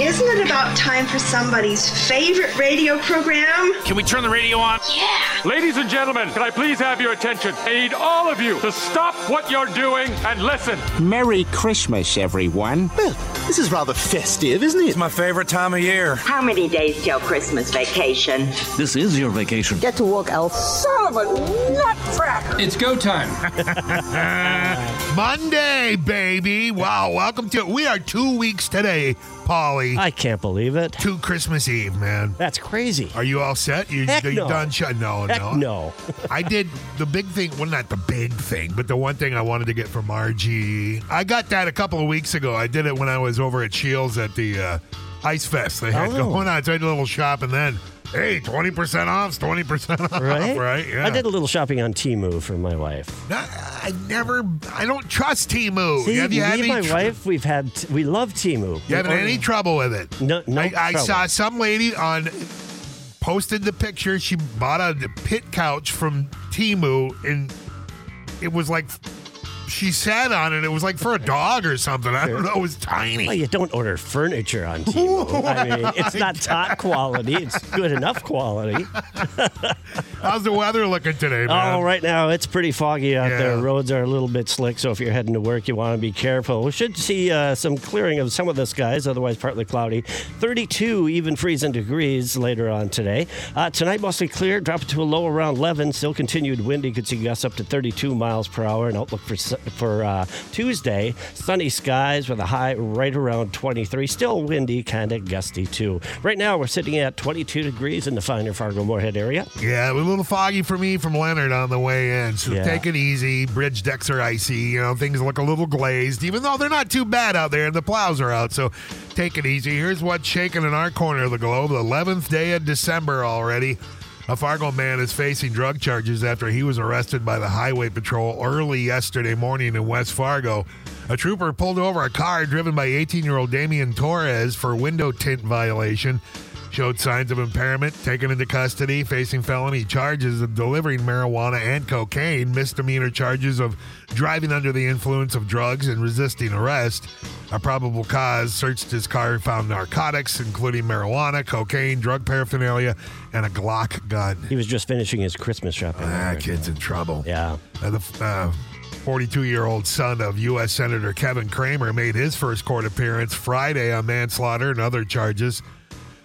Isn't it about time for somebody's favorite radio program? Can we turn the radio on? Yeah. Ladies and gentlemen, can I please have your attention? I need all of you to stop what you're doing and listen. Merry Christmas, everyone. Well, this is rather festive, isn't it? It's my favorite time of year. How many days till Christmas vacation? This is your vacation. Get to work, Elf. Son of a nutcracker! It's go time. Monday, baby. Wow, welcome to We are two weeks today, Polly. I can't believe it. to Christmas Eve, man. That's crazy. Are you all set? You, Heck you no. done? Shut? No, Heck no. no. I did the big thing. Well, not the big thing, but the one thing I wanted to get from RG. I got that a couple of weeks ago. I did it when I was over at Scheels at the uh, Ice Fest. They had Oh. going on. So I did a little shop, and then hey, twenty percent off, twenty percent off, Right? right? Yeah. I did a little shopping on Temu for my wife. I never. I don't trust Temu. See, Have you me had and my tr- wife, we've had, we love Temu. You having any trouble with it? No, no I, I saw some lady on posted the picture. She bought a pit couch from Temu, and it was like she sat on it. It was like for a dog or something. I don't know. It was tiny. Well, you don't order furniture on Temu. I mean, it's not top quality. It's good enough quality. How's the weather looking today, man? Oh, right now it's pretty foggy out Yeah. there. Roads are a little bit slick, so if you're heading to work, you want to be careful. We should see uh, some clearing of some of the skies, otherwise partly cloudy. 32 even freezing degrees later on today. Uh, tonight mostly clear, drop to a low around 11. Still continued windy, could see gusts up to 32 miles per hour. And outlook for for uh, Tuesday, sunny skies with a high right around 23. Still windy, kind of gusty too. Right now we're sitting at 22 degrees in the finer Fargo Moorhead area. Yeah, a little foggy for me from Leonard on the way in. So Yeah. take it easy. Bridge decks are icy. You know, things look a little glazed, even though they're not too bad out there. The plows are out. So take it easy. Here's what's shaking in our corner of the globe. The 11th day of December already. A Fargo man is facing drug charges after he was arrested by the Highway Patrol early yesterday morning in West Fargo. A trooper pulled over a car driven by 18 year old Damian Torres for window tint violation showed signs of impairment, taken into custody, facing felony charges of delivering marijuana and cocaine, misdemeanor charges of driving under the influence of drugs and resisting arrest. A probable cause searched his car, and found narcotics, including marijuana, cocaine, drug paraphernalia, and a Glock gun. He was just finishing his Christmas shopping. Ah, kid's in trouble. Yeah. Uh, the 42 year old son of U.S. Senator Kevin Cramer made his first court appearance Friday on manslaughter and other charges.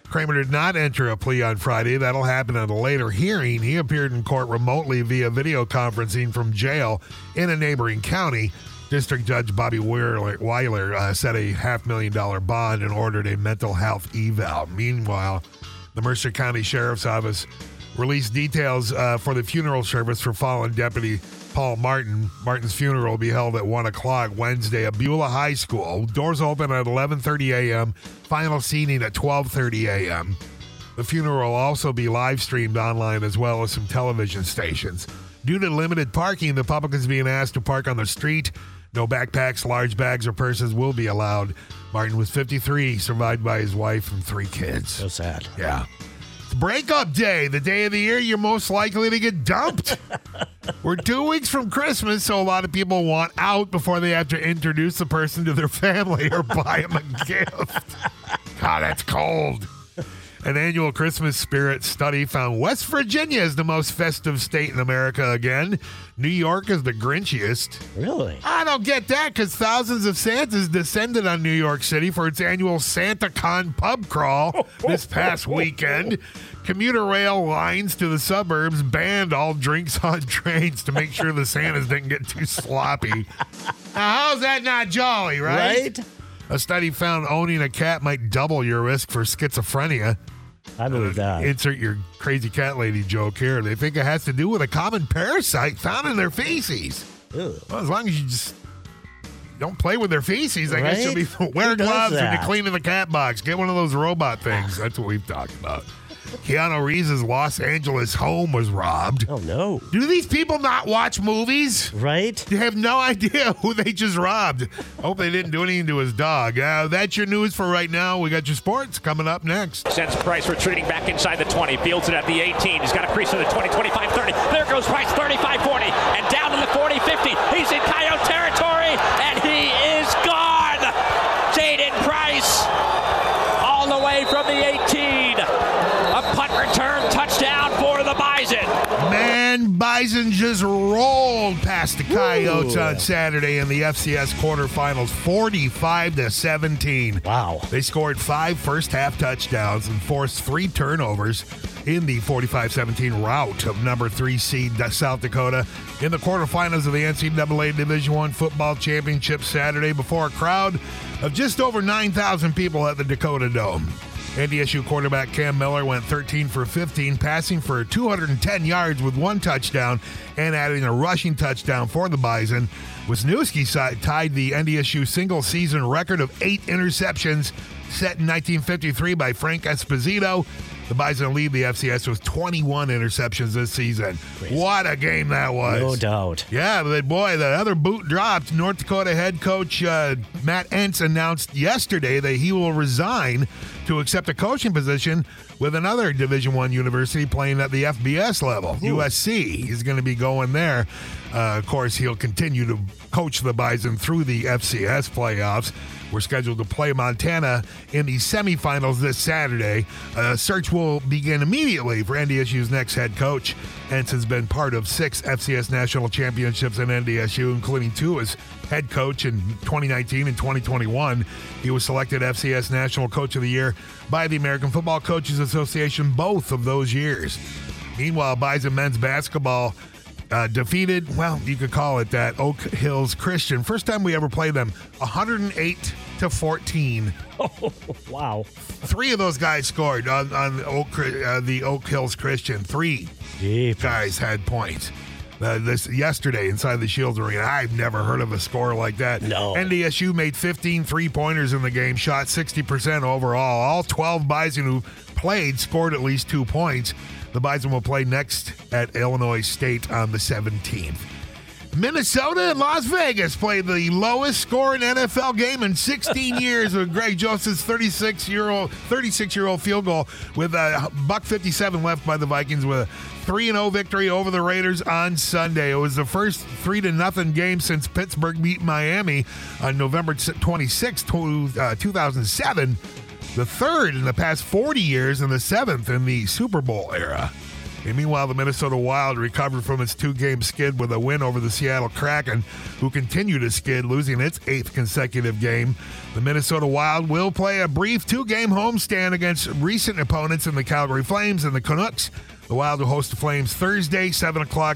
Cramer did not enter a plea on Friday. That'll happen at a later hearing. He appeared in court remotely via video conferencing from jail in a neighboring county. District Judge Bobby Weiler, uh, set a half million dollar bond and ordered a mental health eval. Meanwhile, the Mercer County Sheriff's Office released details uh, for the funeral service for fallen deputy Paul Martin. Martin's funeral will be held at one o'clock Wednesday at Beulah High School. Doors open at 11:30 a.m. Final seating at 12:30 a.m. The funeral will also be live streamed online as well as some television stations. Due to limited parking, the public is being asked to park on the street. No backpacks, large bags, or purses will be allowed. Martin was 53, survived by his wife and three kids. So sad. Yeah. It's breakup day, the day of the year you're most likely to get dumped. We're two weeks from Christmas, so a lot of people want out before they have to introduce the person to their family or buy them a gift. God, that's cold. An annual Christmas spirit study found West Virginia is the most festive state in America again. New York is the grinchiest. Really? I don't get that because thousands of Santas descended on New York City for its annual SantaCon pub crawl this past weekend. Commuter rail lines to the suburbs banned all drinks on trains to make sure the Santas didn't get too sloppy. Now, how's that not jolly, right? Right? A study found owning a cat might double your risk for schizophrenia. I believe uh, that. Insert your crazy cat lady joke here. They think it has to do with a common parasite found in their feces. Ugh. Well, as long as you just don't play with their feces, I guess you'll be Right? wear gloves when you're cleaning the cat box. Get one of those robot things. That's what we've talked about. Keanu Reeves' Los Angeles home was robbed. Oh, no. Do these people not watch movies? Right? They have no idea who they just robbed. Hope they didn't do anything to his dog. Uh, that's your news for right now. We got your sports coming up next. Sends Price retreating back inside the 20. Fields it at the 18. He's got a crease in the 20, 25, 30. There goes Price, 35, 40. And down to the 40, 50. He's in coyote territory, and he is gone. Jaden Price away from the 18. A punt return touchdown for the Bison. Man, Bison just rolled past the Coyotes Ooh. on Saturday in the FCS quarterfinals, 45 to 17. Wow. They scored five first half touchdowns and forced three turnovers in the 45 17 rout of number three seed uh, South Dakota in the quarterfinals of the NCAA Division One football championship Saturday before a crowd of just over 9,000 people at the Dakota Dome. NDSU quarterback Cam Miller went 13 for 15, passing for 210 yards with one touchdown and adding a rushing touchdown for the Bison. Wisniewski tied the NDSU single season record of eight interceptions set in 1953 by Frank Esposito. The Bison lead the FCS with 21 interceptions this season. What a game that was. No doubt. Yeah, but boy, the other boot dropped. North Dakota head coach uh, Matt Entz announced yesterday that he will resign to accept a coaching position with another Division One university playing at the FBS level, USC. He's going to be going there. Uh, of course, he'll continue to coach the Bison through the FCS playoffs. We're scheduled to play Montana in the semifinals this Saturday. A search will begin immediately for NDSU's next head coach. Entz has been part of six FCS national championships in NDSU, including two as head coach in 2019 and 2021. He was selected FCS National Coach of the Year by the American Football Coaches Association both of those years. Meanwhile, Bison men's basketball uh, defeated, well, you could call it that, Oak Hills Christian. First time we ever played them, 108 to 14. Oh, Wow. Three of those guys scored on, on Oak, uh, the Oak Hills Christian. Three Jeep. guys had points. Uh, this yesterday inside the Scheels Arena. I've never heard of a score like that. No. NDSU made 15 three pointers in the game, shot 60% overall. All 12 Bison who played scored at least two points. The Bison will play next at Illinois State on the 17th. Minnesota and Las Vegas played the lowest scoring NFL game in 16 years with Greg Joseph's 36 year old 36 year old field goal with a buck 57 left by the Vikings with a 3 0 victory over the Raiders on Sunday. It was the first 3 to nothing game since Pittsburgh beat Miami on November 26, uh, 2007. The third in the past 40 years and the seventh in the Super Bowl era. And meanwhile, the Minnesota Wild recovered from its two game skid with a win over the Seattle Kraken, who continued to skid, losing its eighth consecutive game. The Minnesota Wild will play a brief two game homestand against recent opponents in the Calgary Flames and the Canucks. The Wild will host the Flames Thursday, 7 o'clock,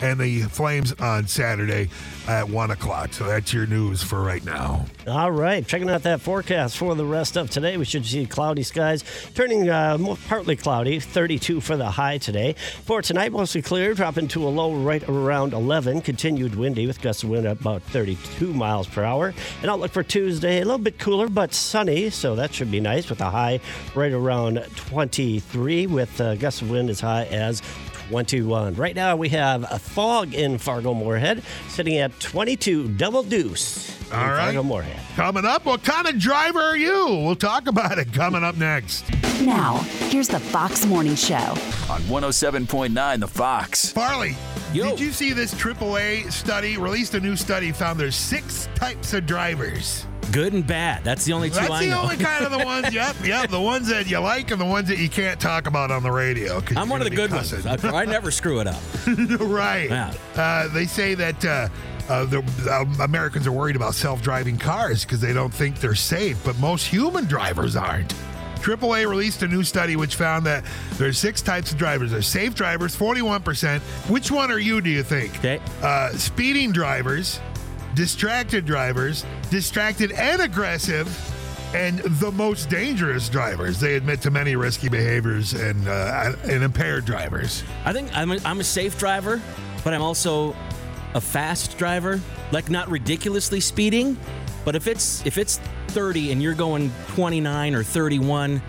and the Flames on Saturday at 1 o'clock. So that's your news for right now. All right, checking out that forecast for the rest of today. We should see cloudy skies, turning uh, partly cloudy, 32 for the high today. For tonight, mostly clear, dropping to a low right around 11. Continued windy with gusts of wind about 32 miles per hour. And outlook for Tuesday, a little bit cooler but sunny, so that should be nice with a high right around 23 with uh, gusts of wind as high as 21. Right now we have a fog in Fargo Moorhead, sitting at 22 double deuce. All right. Fargo Moorhead. Coming up, what kind of driver are you? We'll talk about it coming up next. Now, here's the Fox Morning Show. on 107.9 The Fox. Farley, Yo. did you see this AAA study? Released a new study, found there's six types of drivers. Good and bad. That's the only two That's I the know. only kind of the ones, yep, yep, the ones that you like and the ones that you can't talk about on the radio. I'm one of the good be ones. I, I never screw it up. right. Yeah. Uh, they say that uh, uh, the uh, Americans are worried about self-driving cars because they don't think they're safe, but most human drivers aren't. AAA released a new study which found that there's six types of drivers. There's safe drivers, 41%. Which one are you, do you think? Okay. Uh, speeding drivers, distracted drivers, distracted and aggressive, and the most dangerous drivers. They admit to many risky behaviors and, uh, and impaired drivers. I think I'm a, I'm a safe driver, but I'm also a fast driver. Like not ridiculously speeding, but if it's if it's 30 and you're going 29 or 31,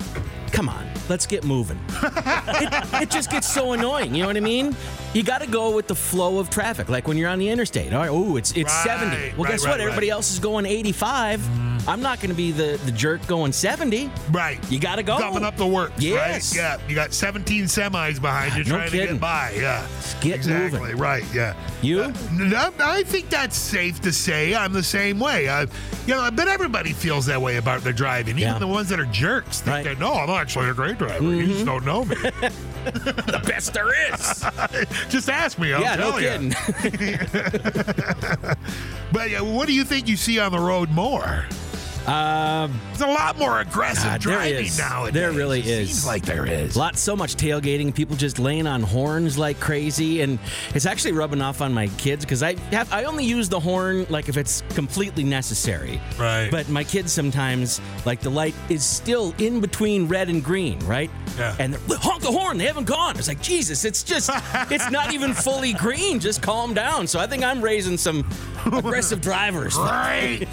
come on, let's get moving. it, it just gets so annoying. You know what I mean? You got to go with the flow of traffic. Like when you're on the interstate. All right, oh, it's it's Right, 70. Well, right, guess right, what? Everybody else is going 85. I'm not going to be the, the jerk going 70. Right. You got to go. Dumping up the work. Yes. Right? Yeah. You got 17 semis behind you No trying to get by. Yeah. get exactly. moving. Right. Yeah. You? Uh, I think that's safe to say. I'm the same way. I, you know, I bet everybody feels that way about their driving. Even Yeah. the ones that are jerks think Right. that, no, I'm actually a great driver. You just don't know me. the best there is. just ask me. I'll yeah, no kidding. But uh, what do you think you see on the road more? Um, There's a lot more aggressive God, driving is. nowadays. There really It is. Seems like there is. lot so much tailgating, people just laying on horns like crazy, and it's actually rubbing off on my kids because I have I only use the horn like if it's completely necessary. Right. But my kids sometimes like the light is still in between red and green, right? Yeah. And they're, honk the horn, they haven't gone. It's like Jesus, it's just it's not even fully green. Just calm down. So I think I'm raising some aggressive drivers. Right.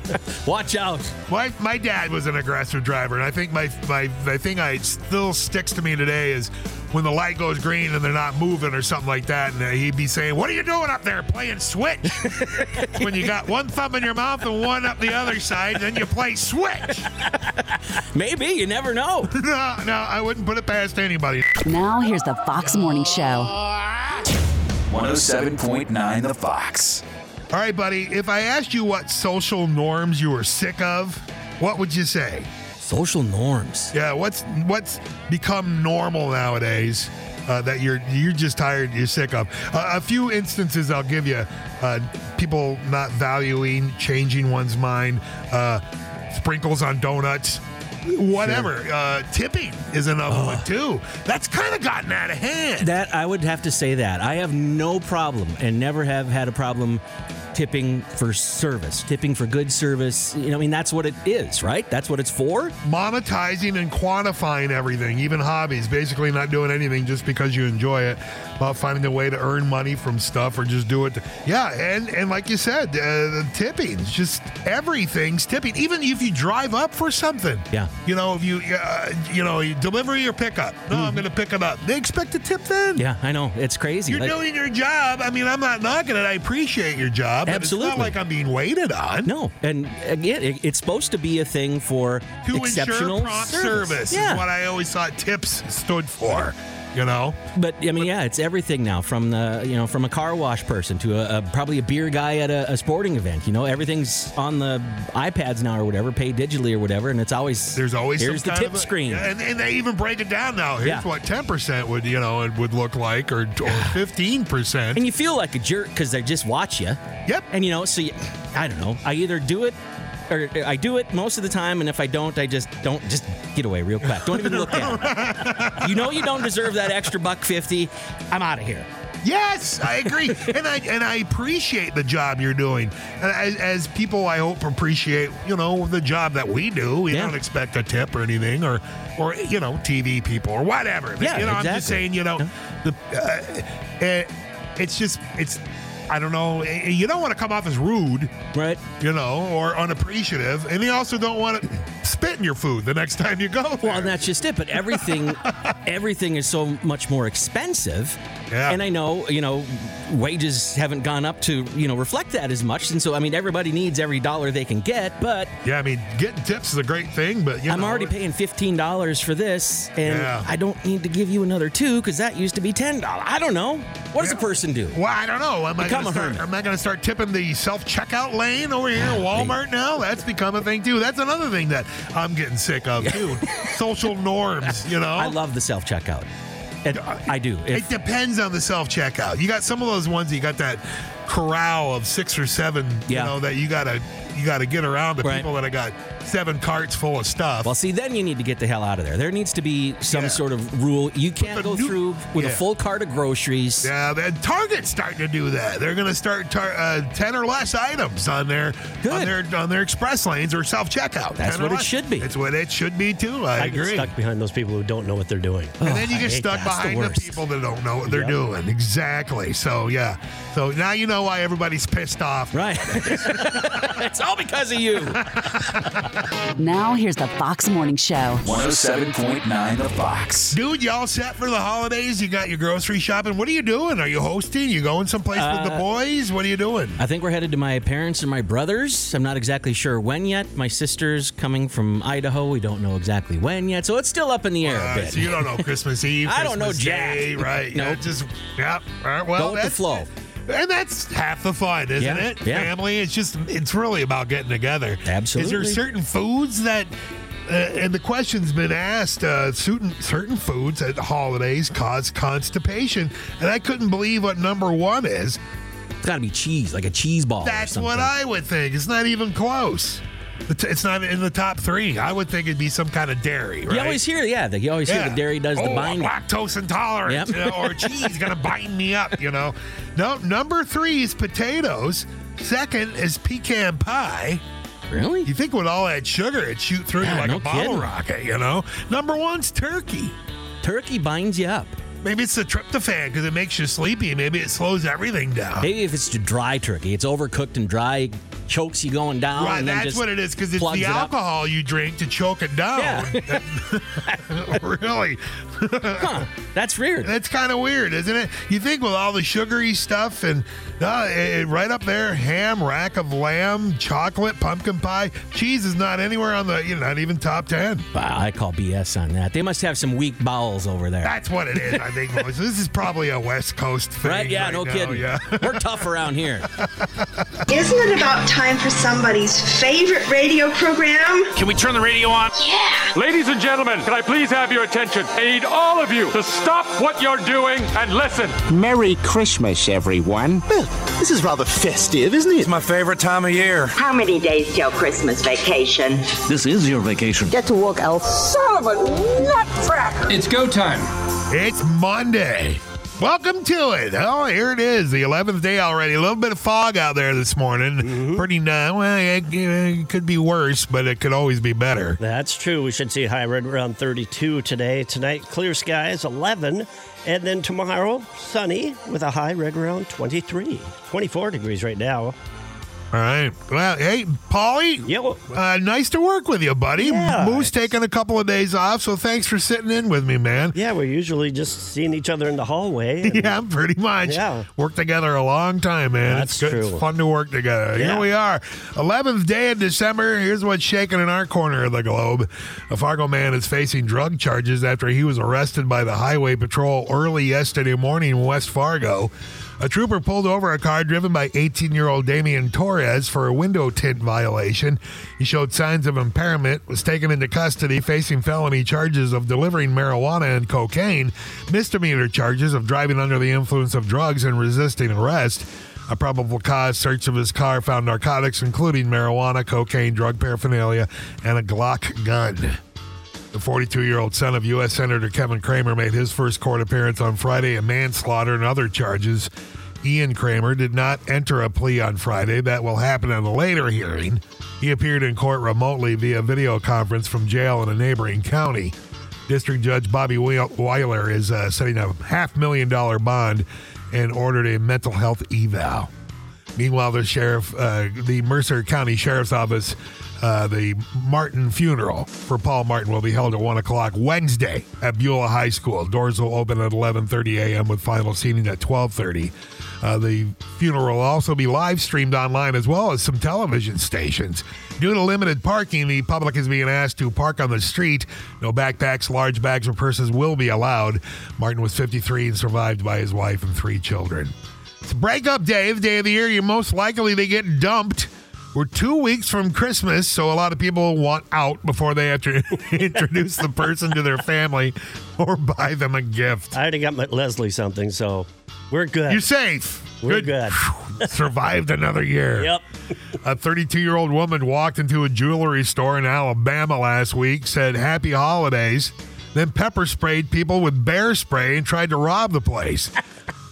Watch out. My my dad was an aggressive driver, and I think my my the thing I still sticks to me today is when the light goes green and they're not moving or something like that, and he'd be saying, "What are you doing up there playing switch?" when you got one thumb in your mouth and one up the other side, then you play switch. Maybe you never know. no, no, I wouldn't put it past anybody. Now, here's the Fox Morning Show. 107.9 The Fox. All right, buddy. If I asked you what social norms you were sick of, what would you say? Social norms. Yeah, what's what's become normal nowadays uh, that you're you're just tired, you're sick of. Uh, a few instances I'll give you: uh, people not valuing, changing one's mind, uh, sprinkles on donuts. Whatever. Uh, tipping is another one too. That's kind of gotten out of hand. That I would have to say that I have no problem and never have had a problem tipping for service, tipping for good service. You know, I mean that's what it is, right? That's what it's for. monetizing and quantifying everything, even hobbies, basically not doing anything just because you enjoy it, about finding a way to earn money from stuff or just do it. yeah, and and like you said, uh, tipping, just everything's tipping. Even if you drive up for something, Yeah. you know, if you uh, you know, you delivery or pickup. No, I'm going to pick it up. They expect a tip then. Yeah, I know it's crazy. You're Like- doing your job. I mean, I'm not knocking it. I appreciate your job. but It's Absolutely. not like I'm being waited on. no, and again, it, it's supposed to be a thing for to exceptional ensure prompt service, Yeah, is what I always thought tips stood for. You know, But I mean, yeah, it's everything now. From the you know, from a car wash person to a, a probably a beer guy at a, a sporting event. You know, everything's on the iPads now or whatever, pay digitally or whatever, and it's always there's always here's the tip a- screen. And, and they even break it down now. Here's Yeah. what ten percent would you know it would look like, or or fifteen percent. And you feel like a jerk because they just watch you. Yep. And you know, so you, I don't know. I either do it or I do it most of the time, and if I don't, I just don't. Just get away real quick. Don't even look at it. You know, you don't deserve that extra buck fifty. I'm out of here. Yes, I agree, and I and I appreciate the job you're doing. As, as people, I hope appreciate you know the job that we do. We Yeah. don't expect a tip or anything, or or you know TV people or whatever. Yeah, you know, I'm just saying, you know, the uh, eh, it's just it's. I don't know. eh, You don't want to come off as rude, Right. you know, or unappreciative, and you also don't want to spit in your food the next time you go. Well, there. and that's just it. But everything, everything is so much more expensive. Yeah. And I know, you know, wages haven't gone up to, you know, reflect that as much. And so, I mean, everybody needs every dollar they can get. But yeah, I mean, getting tips is a great thing, but you I'm know, already paying fifteen dollars for this, and Yeah. I don't need to give you another two because that used to be ten dollars. I don't know. What does a person do? Well, I don't know. Am I Become going a to start? Am I going to start tipping the self checkout lane over here at Walmart now? That's become a thing too. That's another thing that I'm getting sick of too. Social norms, you know. I love the self checkout. I do. It depends on the self checkout. You got some of those ones. You got that corral of six or seven. Yeah. You know that you gotta you gotta get around the Right. people that have got seven carts full of stuff. well, see, then you need to get the hell out of there. There needs to be some Yeah. sort of rule. You can't go new- through with Yeah. a full cart of groceries. Yeah, and Target's starting to do that. They're going to start tar- uh, ten or less items on their on their on their express lanes or self checkout. That's what it should be. That's what it should be too. I, I get agree. stuck behind those people who don't know what they're doing. and then you get stuck that. That's the behind the, people that don't know what they're Yep. doing. Exactly. So yeah. So now you know why everybody's pissed off. Right. it's It's all because of you. Now, here's the Fox Morning Show. 107.9 The Fox. Dude, y'all set for the holidays? You got your grocery shopping? What are you doing? Are you hosting? You going someplace with the Uh, boys? What are you doing? I think we're headed to my parents and my brothers. I'm not exactly sure when yet. My sister's coming from Idaho. We don't know exactly when yet, so it's still up in the air a Uh, bit. so you don't know Christmas Eve. I don't know Christmas jack. Day, right? Yeah, Nope. just yeah. All right, well, Go with the flow. And that's half the fun, isn't Yeah, it? yeah. Family. It's just it's really about getting together. Absolutely. Is there certain foods that? Uh, and the question's been asked. Uh, certain certain foods at the holidays cause constipation, and I couldn't believe what number one is. It's got to be cheese, like a cheese ball. That's what I would think. It's not even close. It's not in the top three. I would think it'd be some kind of dairy, right? You always hear, yeah, the, you always hear the dairy does oh, the binding. Lactose intolerant, Yep. you know, or cheese gonna bind me up, you know. No, number three is potatoes. Second is pecan pie. Really? You think with all that sugar, it'd shoot through Yeah, you like no a bottle kidding. rocket, you know? Number one's turkey. Turkey binds you up. Maybe it's the tryptophan because it makes you sleepy. Maybe it slows everything down. Maybe if it's the dry turkey, it's overcooked and dry, chokes you going down. Right, and then that's just what it is because it's plugs the it up. alcohol you drink to choke it down. really? Huh, that's weird. That's kind of weird, isn't it? You think with all the sugary stuff and uh, it, right up there, ham, rack of lamb, chocolate, pumpkin pie, cheese is not anywhere on the, you know, not even top 10. Wow, I call BS on that. They must have some weak bowels over there. That's what it is, I think. Boys. This is probably a West Coast thing. right? Yeah, no now, kidding. Yeah. We're tough around here. Isn't it about time for somebody's favorite radio program? Can we turn the radio on? Yeah. Ladies and gentlemen, can I please have your attention? I need all of you to stop what you're doing and listen. Merry Christmas, everyone. Well, this is rather festive, isn't it? It's my favorite time of year. How many days till Christmas vacation? This is your vacation. Get to work, Elf. Son of a nutcracker! It's go time. It's Monday. Welcome to it. Oh, here it is, the 11th day already. A little bit of fog out there this morning. Mm-hmm. Pretty nice. Well, it, it could be worse, but it could always be better. That's true. We should see high right around 32 today. Tonight, clear skies, 11. And then tomorrow, sunny with a high right around 23. 24 degrees right now. All right. Well, hey, Paulie. Yo. Uh, nice to work with you, buddy. Yeah. Moose taking a couple of days off, so thanks for sitting in with me, man. Yeah, we're usually just seeing each other in the hallway. and- Yeah, pretty much. Yeah. Worked together a long time, man. That's it's good. true. It's fun to work together. Yeah. Here we are. 11th day of December. Here's what's shaking in our corner of the globe. A Fargo man is facing drug charges after he was arrested by the Highway Patrol early yesterday morning in West Fargo. A trooper pulled over a car driven by 18 year old Damian Torres for a window tint violation. He showed signs of impairment, was taken into custody, facing felony charges of delivering marijuana and cocaine, misdemeanor charges of driving under the influence of drugs and resisting arrest. A probable cause search of his car found narcotics, including marijuana, cocaine, drug paraphernalia, and a Glock gun. The 42 year old son of U.S. Senator Kevin Cramer made his first court appearance on Friday in manslaughter and other charges. Ian Cramer did not enter a plea on Friday. That will happen in a later hearing. He appeared in court remotely via video conference from jail in a neighboring county. District Judge Bobby Weiler is uh, setting a half million dollar bond and ordered a mental health eval. Meanwhile, the sheriff, uh, the Mercer County Sheriff's Office, uh, the Martin funeral for Paul Martin will be held at one o'clock Wednesday at Beulah High School. Doors will open at 11:30 a.m. with final seating at 12:30. Uh, the funeral will also be live streamed online as well as some television stations. Due to limited parking, the public is being asked to park on the street. No backpacks, large bags, or purses will be allowed. Martin was 53 and survived by his wife and three children. It's breakup day, the day of the year you're most likely to get dumped. We're two weeks from Christmas, so a lot of people want out before they have to introduce the person to their family or buy them a gift. I already got my Leslie something, so we're good. You're safe. We're good. Survived another year. Yep. A 32 year old woman walked into a jewelry store in Alabama last week, said happy holidays, then pepper sprayed people with bear spray and tried to rob the place.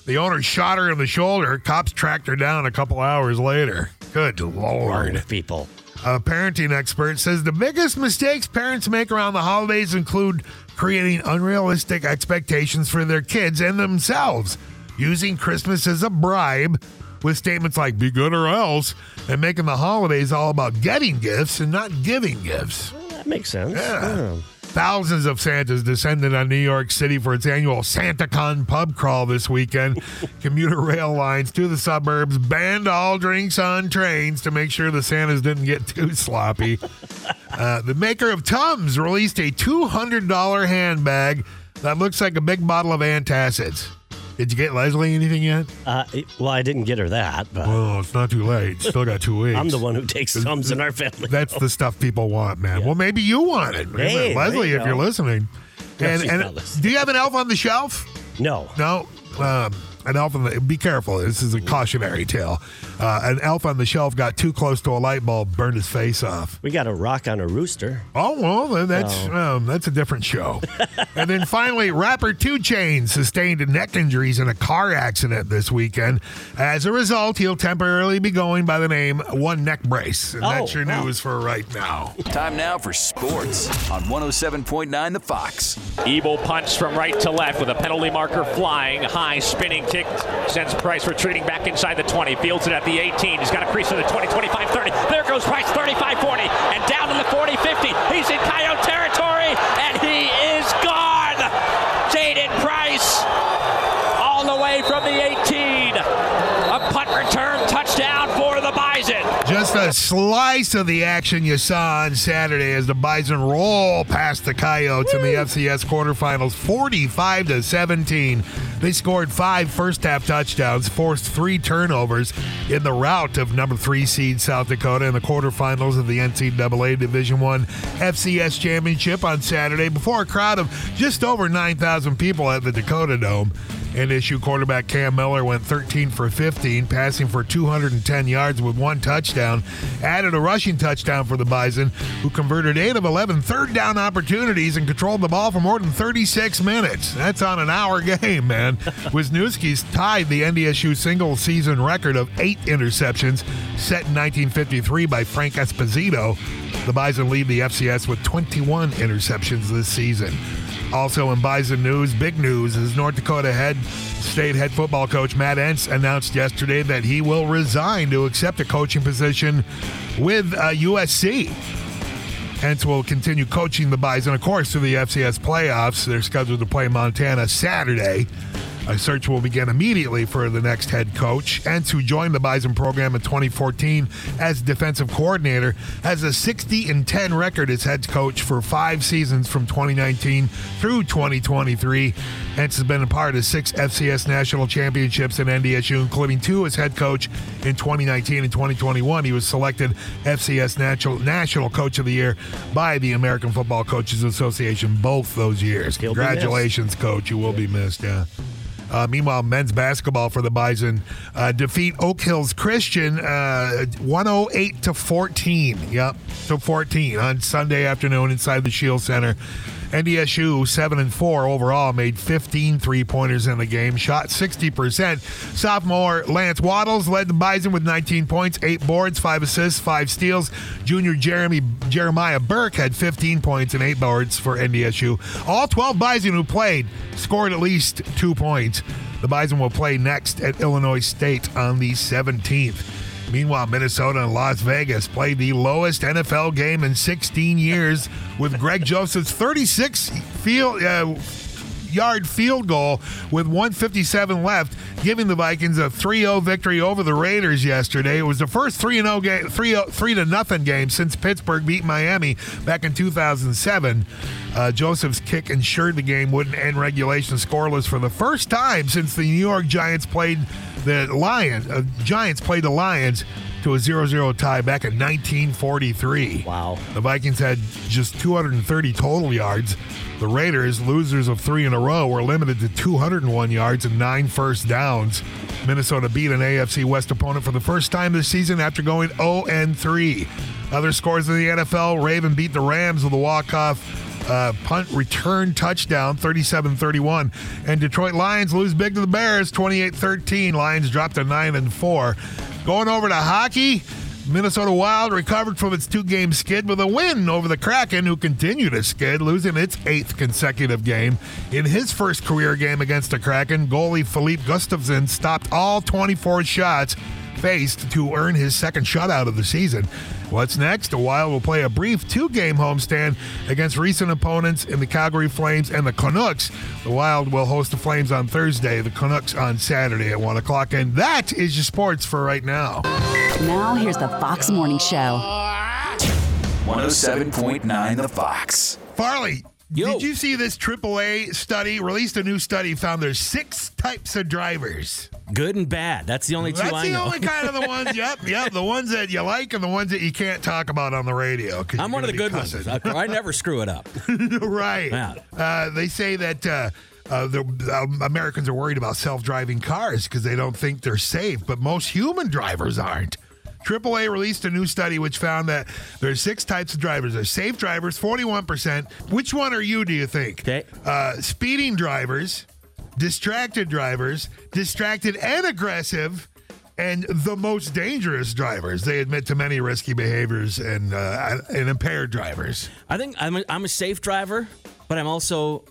The owner shot her in the shoulder. Cops tracked her down a couple hours later. Good Lord. People. A parenting expert says the biggest mistakes parents make around the holidays include creating unrealistic expectations for their kids and themselves, using Christmas as a bribe, with statements like "be good or else" and making the holidays all about getting gifts and not giving gifts. That makes sense. Yeah. Thousands of Santas descended on New York City for its annual SantaCon pub crawl this weekend. Commuter rail lines to the suburbs banned all drinks on trains to make sure the Santas didn't get too sloppy. Uh, the maker of Tums released a $200 handbag that looks like a big bottle of antacids. Did you get Leslie anything yet? Uh, it- well, I didn't get her that, but Oh, it's not too late. Still got two weeks. I'm the one who takes Tums in our family. That's the stuff people want, man. Well, maybe you want it. Hey, Leslie, you if you're listening. No, And, and listening. do you have an elf on the shelf? No. No. Um, an elf on the. Be careful. This is a cautionary tale. Uh, an elf on the shelf got too close to a light bulb, burned his face off. We got a rock on a rooster. Oh well, then that's Oh. um, that's a different show. and then finally, rapper 2 Chainz sustained neck injuries in a car accident this weekend. As a result, he'll temporarily be going by the name One Neck Brace, and that's Oh, your wow. news for right now. Time now for sports on 107.9 The Fox. Evil punch from right to left with a penalty marker flying. High spinning kick sends Price retreating back inside the 20. Fields it at the 18. He's got a crease in the 20, 25, 30. There goes Price, 35, 40. And down to the 40, 50. He's in coyote territory. And he is gone. Jaden Price all the way from the 18. A punt return touchdown for the Bison. Just a slice of the action you saw on Saturday as the Bison roll past the Coyotes in the FCS quarterfinals, 45 to 17. They scored five first half touchdowns, forced three turnovers in the rout of number three seed South Dakota in the quarterfinals of the NCAA Division One FCS championship on Saturday before a crowd of just over 9,000 people at the Dakota Dome. NSU quarterback Cam Miller went 13 for 15, passing for 210 yards with one touchdown. Added a rushing touchdown for the Bison, who converted 8 of 11 third down opportunities and controlled the ball for more than 36 minutes. That's on an hour game, man. Wisniewski's tied the NDSU single season record of eight interceptions set in 1953 by Frank Esposito. The Bison lead the FCS with 21 interceptions this season. Also in Bison news, big news is North Dakota head state head football coach Matt Entz announced yesterday that he will resign to accept a coaching position with uh, USC. Entz will continue coaching the Bison, of course, through the FCS playoffs. They're scheduled to play Montana Saturday. A search will begin immediately for the next head coach. Entz, who joined the Bison program in 2014 as defensive coordinator, has a 60 and 10 record as head coach for five seasons from 2019 through 2023. Entz has been a part of six FCS national championships in NDSU, including two as head coach in 2019 and 2021. He was selected FCS national national coach of the year by the American Football Coaches Association both those years. Congratulations, coach. You will be missed. Yeah. Uh, meanwhile, men's basketball for the Bison uh, defeat Oak Hills Christian uh, 108 to 14. Yep, to 14 on Sunday afternoon inside the Scheels Center. NDSU 7 and 4 overall made 15 three pointers in the game, shot 60%. Sophomore Lance Waddles led the Bison with 19 points, 8 boards, 5 assists, 5 steals. Junior Jeremy Jeremiah Burke had 15 points and 8 boards for NDSU. All 12 Bison who played scored at least 2 points. The Bison will play next at Illinois State on the 17th. Meanwhile, Minnesota and Las Vegas played the lowest NFL game in 16 years with Greg Joseph's 36 field uh, yard field goal with 157 left, giving the Vikings a 3-0 victory over the Raiders yesterday. It was the first 3-0 game, 3 3 to nothing game since Pittsburgh beat Miami back in 2007. Uh, Joseph's kick ensured the game wouldn't end regulation scoreless for the first time since the New York Giants played the Lions. Uh, Giants played the Lions to a 0-0 tie back in 1943. Wow. The Vikings had just 230 total yards. The Raiders, losers of three in a row, were limited to 201 yards and nine first downs. Minnesota beat an AFC West opponent for the first time this season after going 0 3. Other scores in the NFL: Raven beat the Rams with a walk-off uh, punt return touchdown 37-31 and detroit lions lose big to the bears 28-13 lions dropped to 9 and 4 going over to hockey Minnesota Wild recovered from its two game skid with a win over the Kraken, who continued to skid, losing its eighth consecutive game. In his first career game against the Kraken, goalie Filip Gustavsson stopped all 24 shots faced to earn his second shutout of the season. What's next? The Wild will play a brief two game homestand against recent opponents in the Calgary Flames and the Canucks. The Wild will host the Flames on Thursday, the Canucks on Saturday at 1 o'clock. And that is your sports for right now. Now, here's the Fox Morning Show. 107.9 The Fox. Farley, did you see this AAA study? Released a new study, found there's six types of drivers. Good and bad. That's the only two That's I the know. only kind of the ones. Yep, yep. The ones that you like and the ones that you can't talk about on the radio. I'm one of the good be ones. I, I never screw it up. right. Yeah. Uh, they say that uh, uh, the uh, Americans are worried about self-driving cars because they don't think they're safe, but most human drivers aren't. AAA released a new study which found that there are six types of drivers. There's safe drivers, 41%. Which one are you, do you think? Okay. Uh, speeding drivers, distracted drivers, distracted and aggressive, and the most dangerous drivers. They admit to many risky behaviors and, uh, and impaired drivers. I think I'm a, I'm a safe driver, but I'm also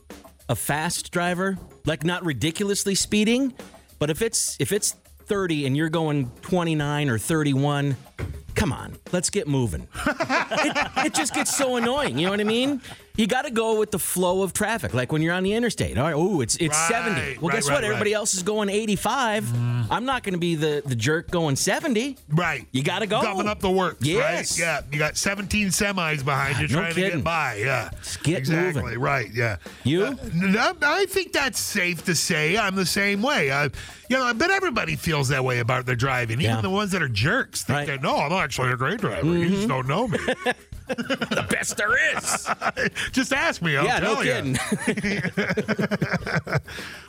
a fast driver. Like not ridiculously speeding, but if it's if it's 30 and you're going 29 or 31, come on, let's get moving. it, it just gets so annoying. You know what I mean? You got to go with the flow of traffic. Like when you're on the interstate. All right, oh, it's it's Right, 70. Well, right, guess right, what? Everybody else is going 85. Mm. I'm not going to be the the jerk going 70. Right. You got to go. Coming up the works, Yes. right? Yeah. You got 17 semis behind ah, you no trying to get by. Yeah. get exactly. moving. Right. Yeah. You? Uh, no, I think that's safe to say. I'm the same way. I, you know, I bet everybody feels that way about their driving. Even Yeah. the ones that are jerks think Right. that, no, I'm actually a great driver. You just mm-hmm. don't know me. the best there is. just ask me. I'll yeah, no kidding.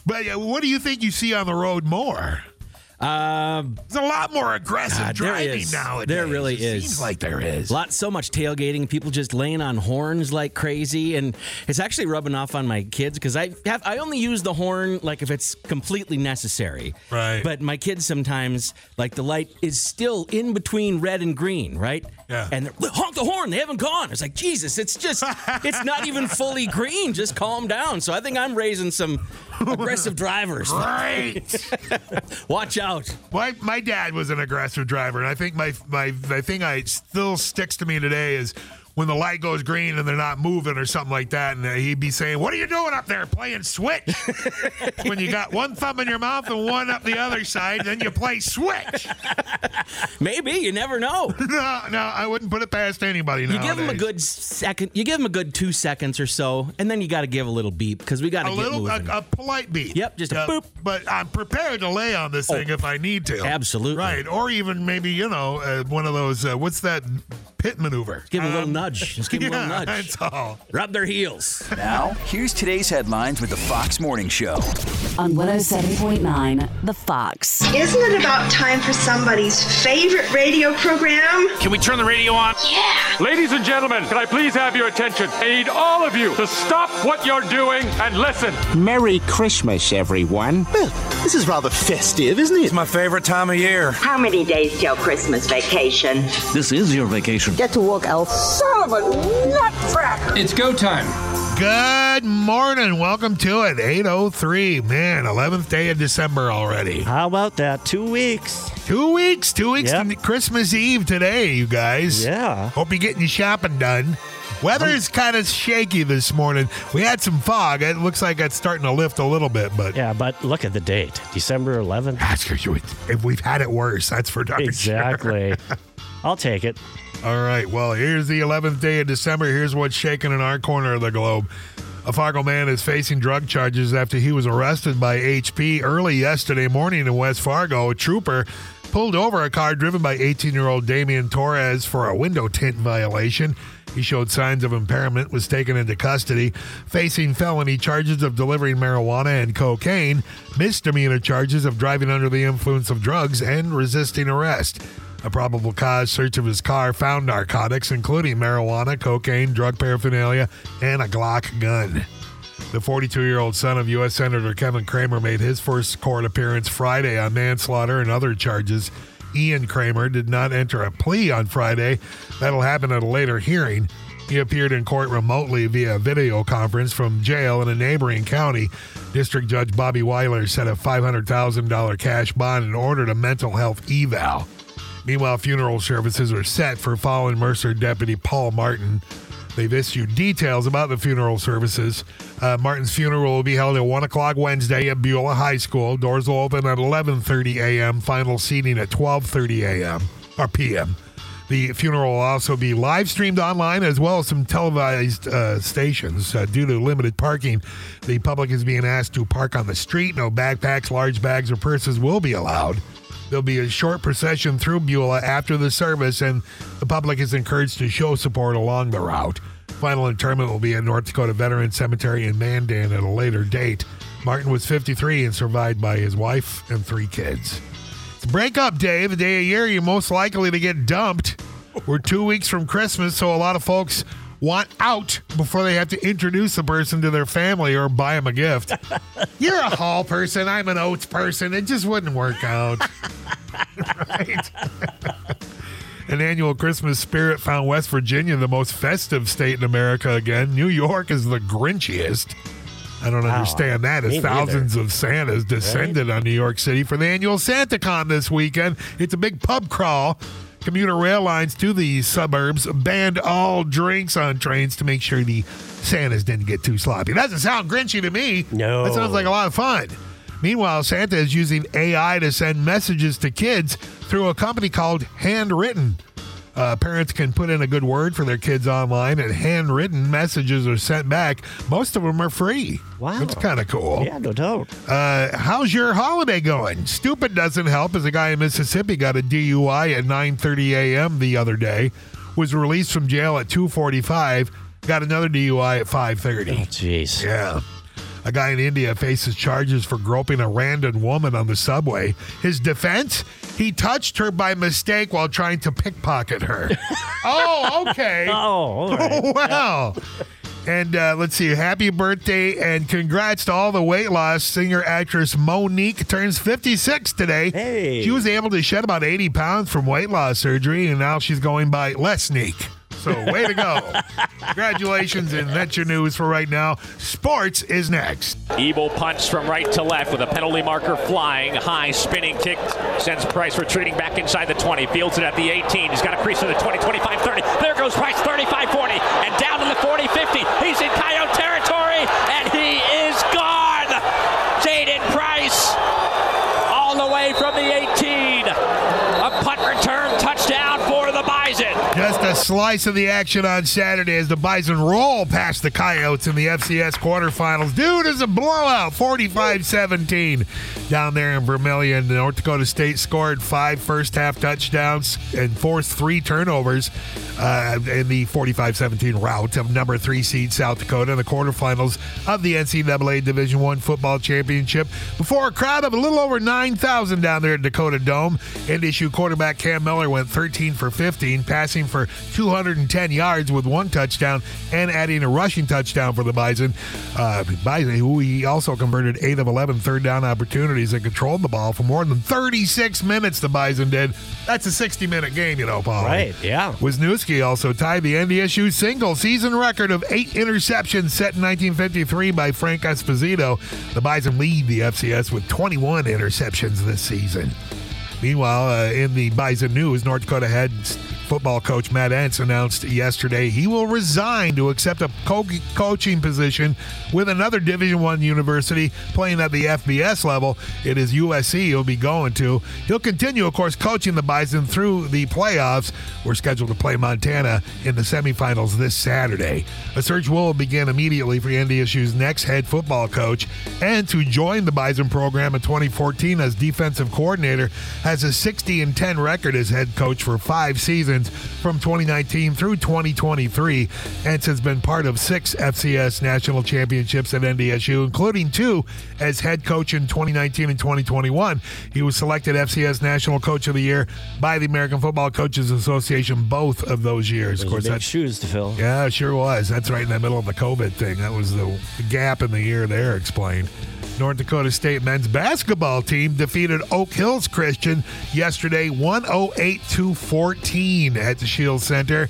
But yeah, what do you think you see on the road more? Um, There's a lot more aggressive God, driving is. nowadays. There really It is. Seems like there is. lot so much tailgating people just laying on horns like crazy and it's actually rubbing off on my kids because i have i only use the horn like if it's completely necessary Right. but my kids sometimes like the light is still in between red and green right Yeah. and they're honk the horn they haven't gone it's like jesus it's just it's not even fully green just calm down so i think i'm raising some aggressive drivers Right. watch out My my dad was an aggressive driver, and I think my my the thing I still sticks to me today is when the light goes green and they're not moving or something like that, and he'd be saying, "What are you doing up there playing switch?" when you got one thumb in your mouth and one up the other side, then you play switch. maybe you never know no, no, I wouldn't put it past anybody. You give them a good second. You give them a good two seconds or so, and then you got to give a little beep because we got to a get little a, moving. a polite beep. Yep, just a Yeah, boop. But I'm prepared to lay on this thing if I need to. Absolutely. Right, or even maybe you know uh, one of those. Uh, what's that pit maneuver? give them a little Um, nudge. Just give them yeah, a little nudge. That's all. Rub their heels. Now, here's today's headlines with the Fox Morning Show. On 107.9 The Fox. Isn't it about time for somebody's favorite radio program? Can we turn the radio on? Yeah. Ladies and gentlemen, can I please have your attention? I need all of you to stop what you're doing and listen. Merry Christmas, everyone. Well, this is rather festive, isn't it? It's my favorite time of year. How many days till Christmas vacation? This is your vacation. Get to work, Elf. Son of a nutcracker! It's go time. Good morning. Welcome to it. 803. Man, 11th day of December already. How about that? Two weeks. Two weeks. Two weeks Yep. to Christmas Eve today, you guys. Yeah. Hope you're getting your shopping done. Weather is kind of shaky this morning. We had some fog. It looks like it's starting to lift a little bit, but Yeah, but look at the date December 11th. that's for. If we've had it worse, that's for darn sure. Exactly. I'll take it. All right. Well, here's the 11th day of December. Here's what's shaking in our corner of the globe. A Fargo man is facing drug charges after he was arrested by HP early yesterday morning in West Fargo. A trooper pulled over a car driven by 18 year old Damian Torres for a window tint violation. He showed signs of impairment, was taken into custody, facing felony charges of delivering marijuana and cocaine, misdemeanor charges of driving under the influence of drugs, and resisting arrest. A probable cause search of his car found narcotics, including marijuana, cocaine, drug paraphernalia, and a Glock gun. The 42 year old son of U.S. Senator Kevin Cramer made his first court appearance Friday on manslaughter and other charges. Ian Cramer, did not enter a plea on Friday. That'll happen at a later hearing. He appeared in court remotely via video conference from jail in a neighboring county. District Judge Bobby Weiler set a $500,000 cash bond and ordered a mental health eval. Meanwhile, funeral services are set for fallen Mercer deputy Paul Martin. They've issued details about the funeral services. Uh, Martin's funeral will be held at 1 o'clock Wednesday at Beulah High School. Doors will open at 11.30 a.m., final seating at 12.30 a.m. or p.m. The funeral will also be live streamed online as well as some televised uh, stations. Uh, due to limited parking, the public is being asked to park on the street. No backpacks, large bags, or purses will be allowed. There'll be a short procession through Beulah after the service, and the public is encouraged to show support along the route. Final interment will be at North Dakota Veterans Cemetery in Mandan at a later date. Martin was 53 and survived by his wife and three kids. It's breakup day, the day of year you're most likely to get dumped. We're two weeks from Christmas, so a lot of folks want out before they have to introduce the person to their family or buy them a gift. You're a Hall person. I'm an Oats person. It just wouldn't work out. right? An annual Christmas spirit found West Virginia the most festive state in America again. New York is the grinchiest. I don't understand that as thousands of Santas descended on New York City for the annual SantaCon this weekend. It's a big pub crawl. Commuter rail lines to the suburbs banned all drinks on trains to make sure the Santas didn't get too sloppy. Doesn't sound grinchy to me. No. That sounds like a lot of fun. Meanwhile, Santa is using AI to send messages to kids through a company called Handwritten. Uh, parents can put in a good word for their kids online, and handwritten messages are sent back. Most of them are free. Wow. That's kind of cool. Yeah, no doubt. Uh, how's your holiday going? Stupid doesn't help as a guy in Mississippi got a DUI at 9:30 a.m. the other day, was released from jail at 2:45, got another DUI at 5:30. Jeez. Yeah. A guy in India faces charges for groping a random woman on the subway. His defense? He touched her by mistake while trying to pickpocket her. oh, okay. Oh, all right. wow. And uh, let's see, happy birthday and congrats to all the weight loss. Singer actress Mo'Nique turns 56 today. Hey. She was able to shed about 80 pounds from weight loss surgery, and now she's going by Neek. So, way to go. Congratulations, and that's your news for right now. Sports is next. Evil punch from right to left with a penalty marker flying. High spinning kick sends Price retreating back inside the 20. Fields it at the 18. He's got a crease in the 20, 25, 30. There goes Price 35 40 and down to the 40 50. He's in Coyote territory and he is gone. Jaden Price all the way from the 18. A punt return touchdown for the Bison. Just a slice of the action on Saturday as the Bison roll past the Coyotes in the FCS quarterfinals. Dude, it's a blowout, 45-17 down there in Vermillion. North Dakota State scored five first half touchdowns and forced three turnovers uh, in the 45-17 rout of number three seed South Dakota in the quarterfinals of the NCAA Division One football championship before a crowd of a little over 9,000 down there at Dakota Dome. NDSU quarterback Cam Miller went 13 for 15, passing for 210 yards with one touchdown and adding a rushing touchdown for the Bison. Uh, Bison, who he also converted 8 of 11 third down opportunities and controlled the ball for more than 36 minutes, the Bison did. That's a 60 minute game, you know, Paul. Right, yeah. Wisniewski also tied the NDSU single season record of eight interceptions set in 1953 by Frank Esposito. The Bison lead the FCS with 21 interceptions this season. Meanwhile, uh, in the Bison news, North Dakota head football coach Matt Entz announced yesterday he will resign to accept a co- coaching position with another Division One university playing at the FBS level. It is USC he'll be going to. He'll continue, of course, coaching the Bison through the playoffs. We're scheduled to play Montana in the semifinals this Saturday. A search will begin immediately for NDSU's next head football coach and to join the Bison program in 2014 as defensive coordinator has a 60 and 10 record as head coach for five seasons from 2019 through 2023. Entz has been part of six FCS national championships at NDSU, including two as head coach in 2019 and 2021. He was selected FCS National Coach of the Year by the American Football Coaches Association both of those years. Of course, big shoes to fill. yeah, sure was. That's right in the middle of the COVID thing. That was the gap in the year there explained. North Dakota State men's basketball team defeated Oak Hills Christian yesterday 108 to 14 at the Scheels Center.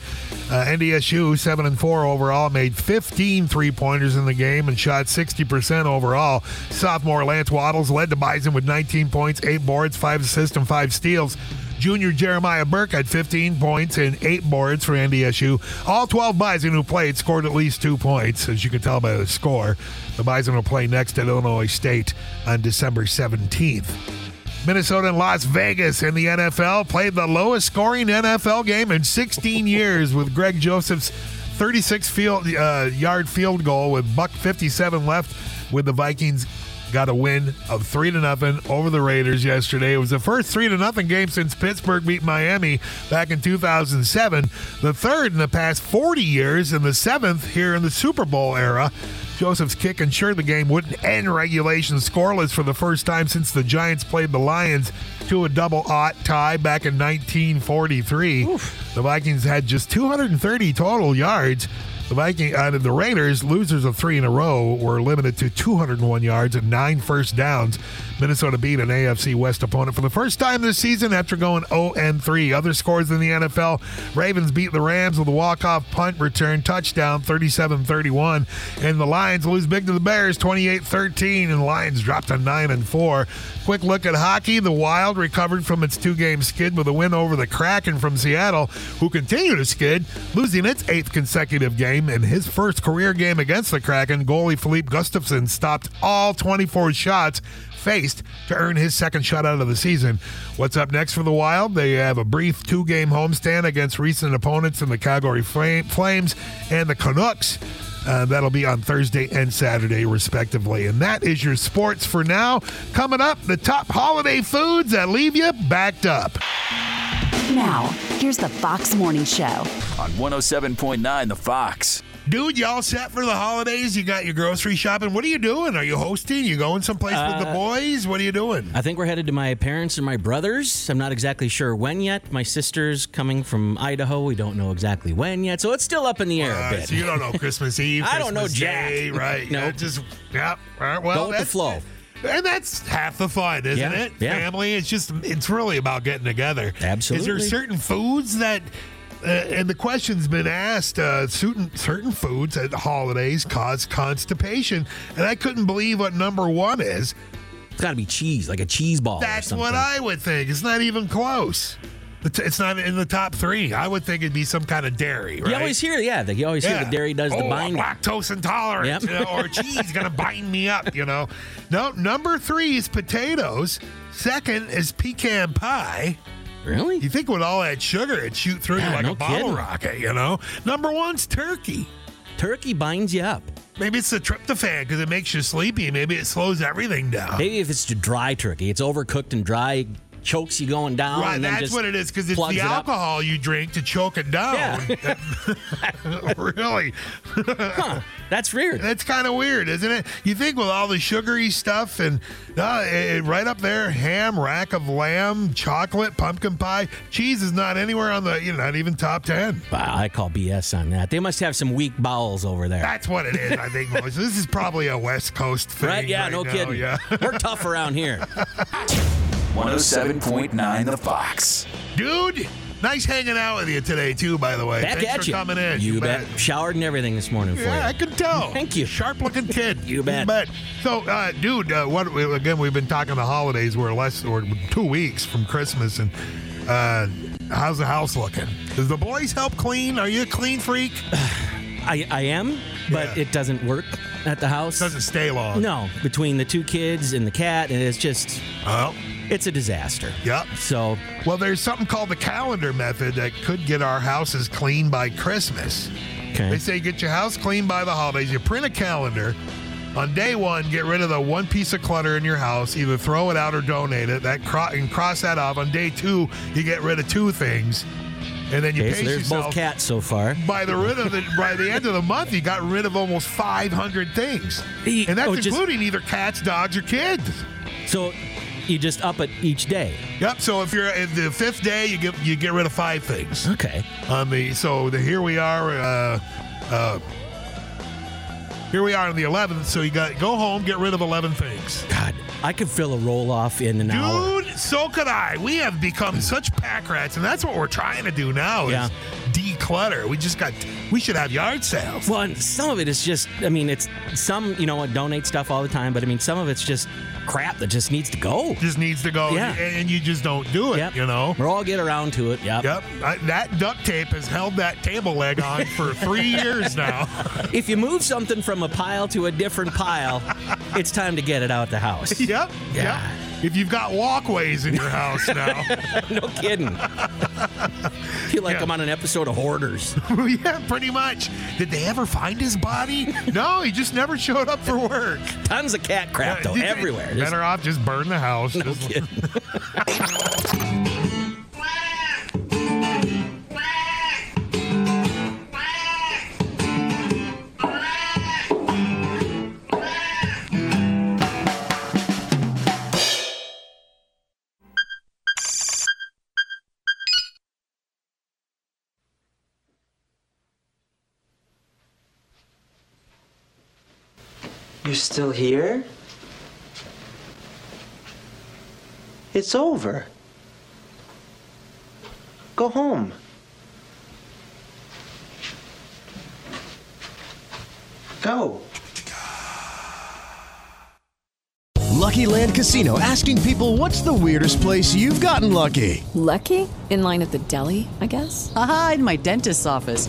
Uh, NDSU 7 and 4 overall made 15 three-pointers in the game and shot 60% overall. Sophomore Lance Waddles led the Bison with 19 points, 8 boards, 5 assists and 5 steals. Junior Jeremiah Burke had 15 points and 8 boards for NDSU. All 12 Bison who played scored at least 2 points, as you can tell by the score. The Bison will play next at Illinois State on December 17th. Minnesota and Las Vegas in the NFL played the lowest scoring NFL game in 16 years with Greg Joseph's 36 field uh, yard field goal with buck 57 left with the Vikings got a win of three to nothing over the Raiders yesterday. It was the first three to nothing game since Pittsburgh beat Miami back in 2007, the third in the past 40 years, and the seventh here in the Super Bowl era. Joseph's kick ensured the game wouldn't end regulation scoreless for the first time since the Giants played the Lions to a double aught tie back in 1943. Oof. The Vikings had just 230 total yards. The Viking of the Raiders, losers of three in a row, were limited to 201 yards and nine first downs. Minnesota beat an AFC West opponent for the first time this season after going 0 3. Other scores in the NFL: Ravens beat the Rams with a walk-off punt return touchdown, 37-31, and the Lions lose big to the Bears, 28-13, and the Lions drop to 9 and 4. Quick look at hockey: the Wild recovered from its two-game skid with a win over the Kraken from Seattle, who continue to skid, losing its eighth consecutive game game. In his first career game against the Kraken, goalie Filip Gustavsson stopped all 24 shots faced to earn his second shutout of the season. What's up next for the Wild? They have a brief two game homestand against recent opponents in the Calgary Flames and the Canucks. Uh, that'll be on Thursday and Saturday, respectively. And that is your sports for now. Coming up, the top holiday foods that leave you backed up. Now, here's the Fox Morning Show on 107.9 The Fox. Dude, y'all set for the holidays? You got your grocery shopping. What are you doing? Are you hosting? You going someplace uh, with the uh, boys? What are you doing? I think we're headed to my parents and my brothers. I'm not exactly sure when yet. My sister's coming from Idaho. We don't know exactly when yet, so it's still up in the air uh. So you don't know Christmas Eve. I don't know Jack. Day, right? no, just yeah. All right, well, go with the flow. And that's half the fun, isn't yeah, it? Yeah. Family. It's just it's really about getting together. Absolutely. Is there certain foods that and the question's been asked uh, certain certain foods at holidays cause constipation and i couldn't believe what number one is it's got to be cheese like a cheese ball that's what i would think it's not even close it's not in the top three. I would think it'd be some kind of dairy, right? You always hear, yeah, the, you always yeah. hear the dairy does oh, the binding. lactose intolerant, yep. you know, or cheese gonna bind me up, you know. No, number three is potatoes. Second is pecan pie. Really? You think with all that sugar, it'd shoot through yeah, you like no a bottle kidding. rocket, you know? Number one's turkey. Turkey binds you up. Maybe it's the tryptophan because it makes you sleepy. Maybe it slows everything down. Maybe if it's dry turkey, it's overcooked and dry, chokes you going down. Right, that's what it is because it's the alcohol you drink to choke it down. Yeah. really? huh. That's weird. That's kind of weird, isn't it? You think with all the sugary stuff and uh, it, right up there, ham, rack of lamb, chocolate, pumpkin pie, cheese is not anywhere on the, you know, not even top 10. Wow, I call BS on that. They must have some weak bowels over there. That's what it is, I think, This is probably a West Coast thing. Right? Yeah, right no now. kidding. Yeah. We're tough around here. 107.9 The Fox. Dude, nice hanging out with you today, too, by the way. Back Thanks at for you. coming in. You, bet. bet. Showered and everything this morning for yeah, you. I can tell. Thank you. Sharp looking kid. you bet. You bet. So, uh, dude, uh, what, again, we've been talking the holidays. We're less, or two weeks from Christmas, and uh, how's the house looking? Does the boys help clean? Are you a clean freak? I, I am, but Yeah. it doesn't work at the house. Doesn't stay long. No, between the two kids and the cat, and it's just, Well, it's a disaster. yep. So, Well, there's something called the calendar method that could get our houses clean by Christmas. okay. They say get your house clean by the holidays. You print a calendar. On day one, get rid of the one piece of clutter in your house. Either throw it out or donate it. That cro- and cross that off. On day two, you get rid of two things, and then you Okay, pace so there's yourself. both cats so far. By the rid of the by the end of the month, you got rid of almost 500 things, and that's oh, just- including either cats, dogs, or kids. So you just up it each day. Yep. So if you're at the fifth day, you get you get rid of five things. Okay. On the so the, here we are. Uh, uh, here we are on the 11th. So you got go home, get rid of 11 things. God, I could fill a roll off in an hour. Dude, so could I. We have become such pack rats, and that's what we're trying to do now. Yeah. Is declutter. We just got. We should have yard sales. Well, and some of it is just, I mean, it's some, you know, donate stuff all the time, but I mean, some of it's just crap that just needs to go. Just needs to go, Yeah. and and you just don't do it. Yep. You know. We'll all get around to it. Yep. Yep. I, that duct tape has held that table leg on for three years now. If you move something from a pile to a different pile, it's time to get it out the house. yep. Yeah. Yep. If you've got walkways in your house now. no kidding. feel like Yeah. I'm on an episode of Hoarders. yeah, pretty much. Did they ever find his body? No, he just never showed up for work. Tons of cat crap, though, everywhere. Just- Better off just burn the house. no Just- kidding. You're still here? It's over. Go home. Go. Lucky Land Casino asking people what's the weirdest place you've gotten lucky? Lucky? In line at the deli, I guess? Aha, in my dentist's office.